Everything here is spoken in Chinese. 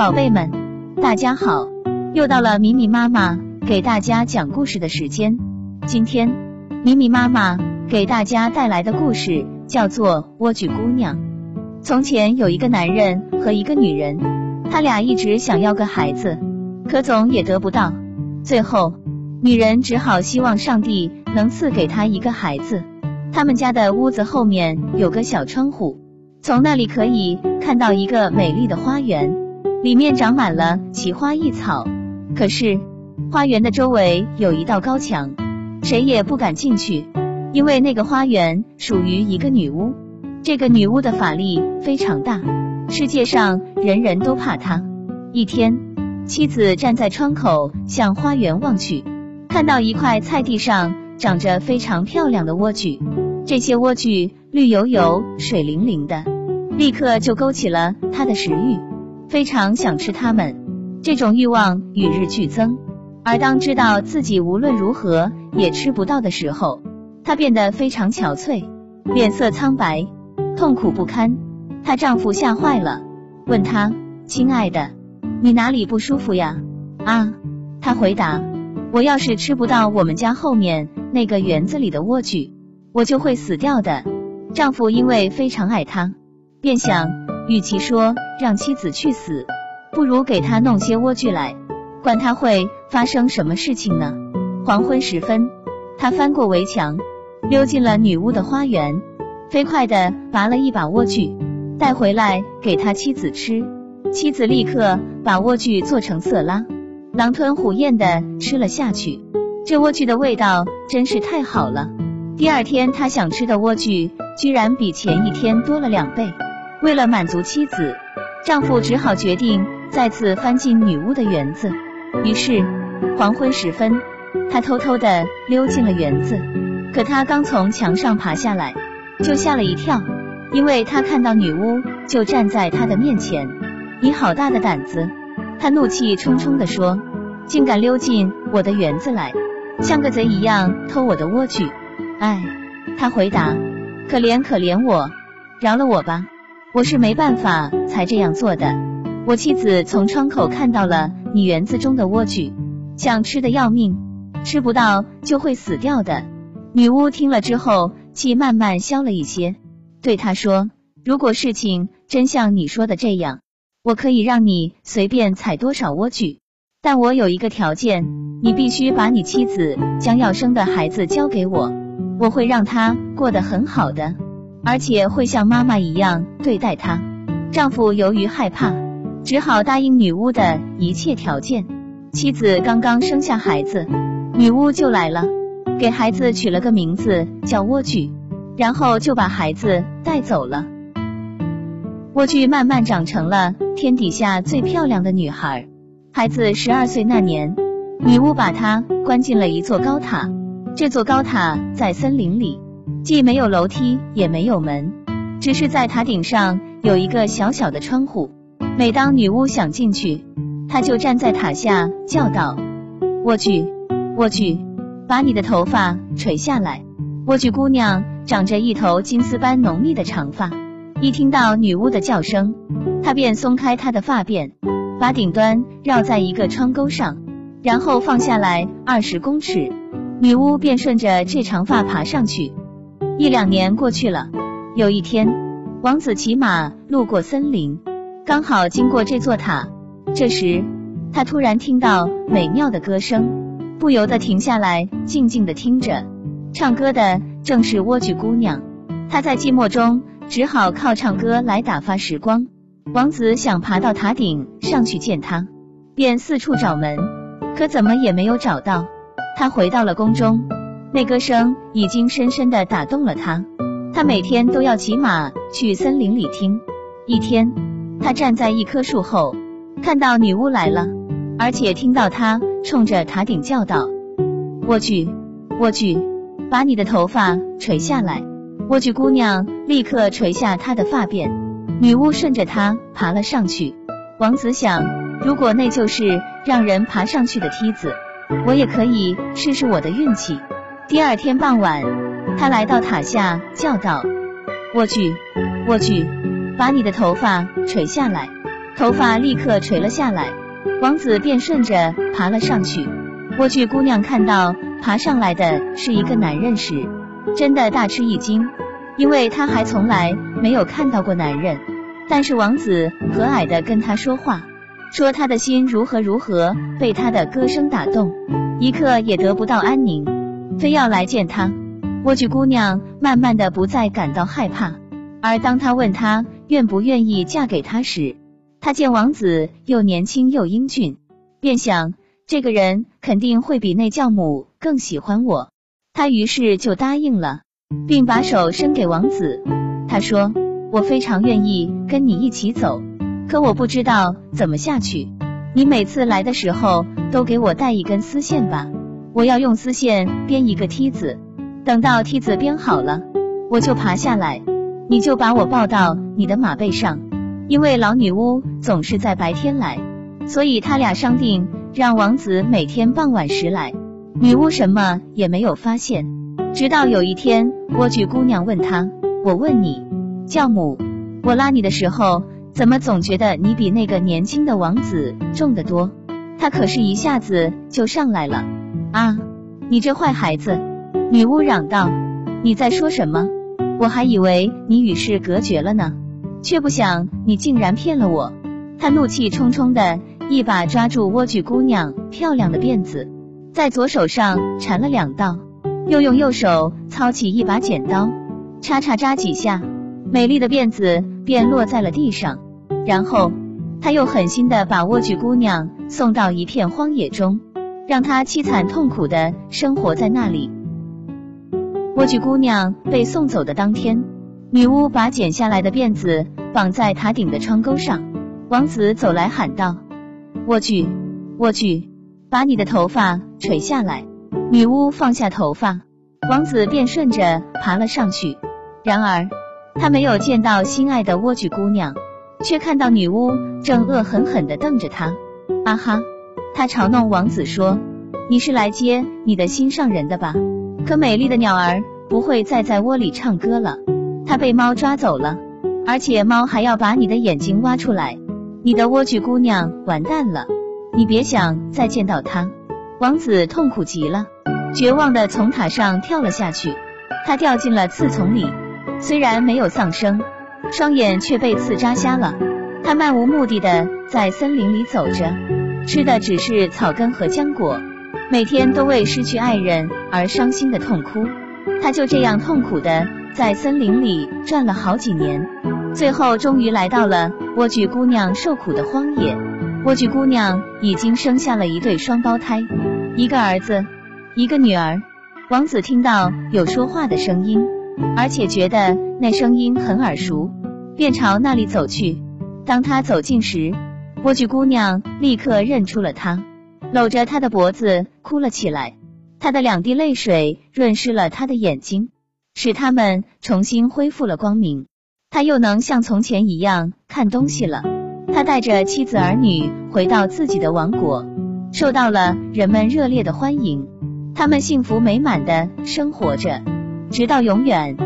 宝贝们，大家好，又到了米米妈妈给大家讲故事的时间。今天，米米妈妈给大家带来的故事叫做《莴苣姑娘》。从前有一个男人和一个女人，他俩一直想要个孩子，可总也得不到。最后，女人只好希望上帝能赐给她一个孩子。他们家的屋子后面有个小窗户，从那里可以看到一个美丽的花园，里面长满了奇花异草。可是，花园的周围有一道高墙，谁也不敢进去，因为那个花园属于一个女巫。这个女巫的法力非常大，世界上人人都怕她。一天，妻子站在窗口向花园望去，看到一块菜地上长着非常漂亮的莴苣，这些莴苣绿油油、水灵灵的，立刻就勾起了她的食欲，非常想吃它们。这种欲望与日俱增，而当知道自己无论如何也吃不到的时候，她变得非常憔悴，脸色苍白。痛苦不堪，她丈夫吓坏了，问她：“亲爱的，你哪里不舒服呀？”啊，她回答：“我要是吃不到我们家后面那个园子里的莴苣，我就会死掉的。”丈夫因为非常爱她，便想，与其说让妻子去死，不如给他弄些莴苣来，管他会发生什么事情呢？黄昏时分，他翻过围墙，溜进了女巫的花园。飞快地拔了一把莴苣，带回来给他妻子吃。妻子立刻把莴苣做成色拉，狼吞虎咽地吃了下去。这莴苣的味道真是太好了。第二天，他想吃的莴苣居然比前一天多了两倍。为了满足妻子，丈夫只好决定再次翻进女巫的园子。于是，黄昏时分，他偷偷的溜进了园子。可他刚从墙上爬下来。就吓了一跳，因为他看到女巫就站在他的面前。你好大的胆子！他怒气冲冲地说，竟敢溜进我的园子来，像个贼一样偷我的莴苣。哎，他回答，可怜可怜我，饶了我吧，我是没办法才这样做的。我妻子从窗口看到了你园子中的莴苣，想吃的要命，吃不到就会死掉的。女巫听了之后。气慢慢消了一些，对他说：“如果事情真像你说的这样，我可以让你随便采多少莴苣，但我有一个条件，你必须把你妻子将要生的孩子交给我，我会让她过得很好的，而且会像妈妈一样对待她。”丈夫由于害怕，只好答应女巫的一切条件。妻子刚刚生下孩子，女巫就来了。给孩子取了个名字叫莴苣，然后就把孩子带走了。莴苣慢慢长成了天底下最漂亮的女孩。孩子十二岁那年，女巫把她关进了一座高塔。这座高塔在森林里，既没有楼梯，也没有门，只是在塔顶上有一个小小的窗户。每当女巫想进去，她就站在塔下叫道：“莴苣，莴苣。”把你的头发垂下来。莴苣姑娘长着一头金丝般浓密的长发，一听到女巫的叫声，她便松开她的发辫，把顶端绕在一个窗钩上，然后放下来二十公尺，女巫便顺着这长发爬上去。一两年过去了，有一天，王子骑马路过森林，刚好经过这座塔，这时他突然听到美妙的歌声。不由得停下来，静静的听着。唱歌的正是莴苣姑娘，她在寂寞中只好靠唱歌来打发时光。王子想爬到塔顶上去见她，便四处找门，可怎么也没有找到。他回到了宫中，那歌声已经深深的打动了他。他每天都要骑马去森林里听。一天，他站在一棵树后，看到女巫来了，而且听到她。冲着塔顶叫道：“莴苣，莴苣，把你的头发垂下来。”莴苣姑娘立刻垂下她的发辫，女巫顺着她爬了上去。王子想，如果那就是让人爬上去的梯子，我也可以试试我的运气。第二天傍晚，他来到塔下叫道：“莴苣，莴苣，把你的头发垂下来。”头发立刻垂了下来。王子便顺着爬了上去。莴苣姑娘看到爬上来的是一个男人时，真的大吃一惊，因为她还从来没有看到过男人。但是王子和蔼的跟她说话，说他的心如何如何被他的歌声打动，一刻也得不到安宁，非要来见他。莴苣姑娘慢慢的不再感到害怕，而当他问她愿不愿意嫁给他时，他见王子又年轻又英俊，便想这个人肯定会比那教母更喜欢我。他于是就答应了，并把手伸给王子。他说：“我非常愿意跟你一起走，可我不知道怎么下去。你每次来的时候都给我带一根丝线吧，我要用丝线编一个梯子。等到梯子编好了，我就爬下来，你就把我抱到你的马背上。”因为老女巫总是在白天来，所以他俩商定让王子每天傍晚时来。女巫什么也没有发现，直到有一天，莴苣姑娘问他：“我问你，教母，我拉你的时候，怎么总觉得你比那个年轻的王子重得多？他可是一下子就上来了啊！你这坏孩子！”女巫嚷道：“你在说什么？我还以为你与世隔绝了呢。”却不想你竟然骗了我！他怒气冲冲的一把抓住莴苣姑娘漂亮的辫子，在左手上缠了两道，又用右手操起一把剪刀，叉叉扎几下，美丽的辫子便落在了地上。然后他又狠心的把莴苣姑娘送到一片荒野中，让她凄惨痛苦的生活在那里。莴苣姑娘被送走的当天。女巫把剪下来的辫子绑在塔顶的窗钩上，王子走来喊道：“莴苣，莴苣，把你的头发垂下来。”女巫放下头发，王子便顺着爬了上去。然而，他没有见到心爱的莴苣姑娘，却看到女巫正恶狠狠地瞪着他。啊哈！他嘲弄王子说：“你是来接你的心上人的吧？可美丽的鸟儿不会再在窝里唱歌了。”他被猫抓走了，而且猫还要把你的眼睛挖出来，你的莴苣姑娘完蛋了，你别想再见到她。王子痛苦极了，绝望的从塔上跳了下去，他掉进了刺丛里，虽然没有丧生，双眼却被刺扎瞎了。他漫无目的的在森林里走着，吃的只是草根和浆果，每天都为失去爱人而伤心的痛哭。他就这样痛苦的。在森林里转了好几年，最后终于来到了莴苣姑娘受苦的荒野。莴苣姑娘已经生下了一对双胞胎，一个儿子，一个女儿。王子听到有说话的声音，而且觉得那声音很耳熟，便朝那里走去。当他走近时，莴苣姑娘立刻认出了他，搂着他的脖子哭了起来。他的两滴泪水润湿了他的眼睛。使他们重新恢复了光明，他又能像从前一样看东西了。他带着妻子儿女回到自己的王国，受到了人们热烈的欢迎。他们幸福美满的生活着，直到永远。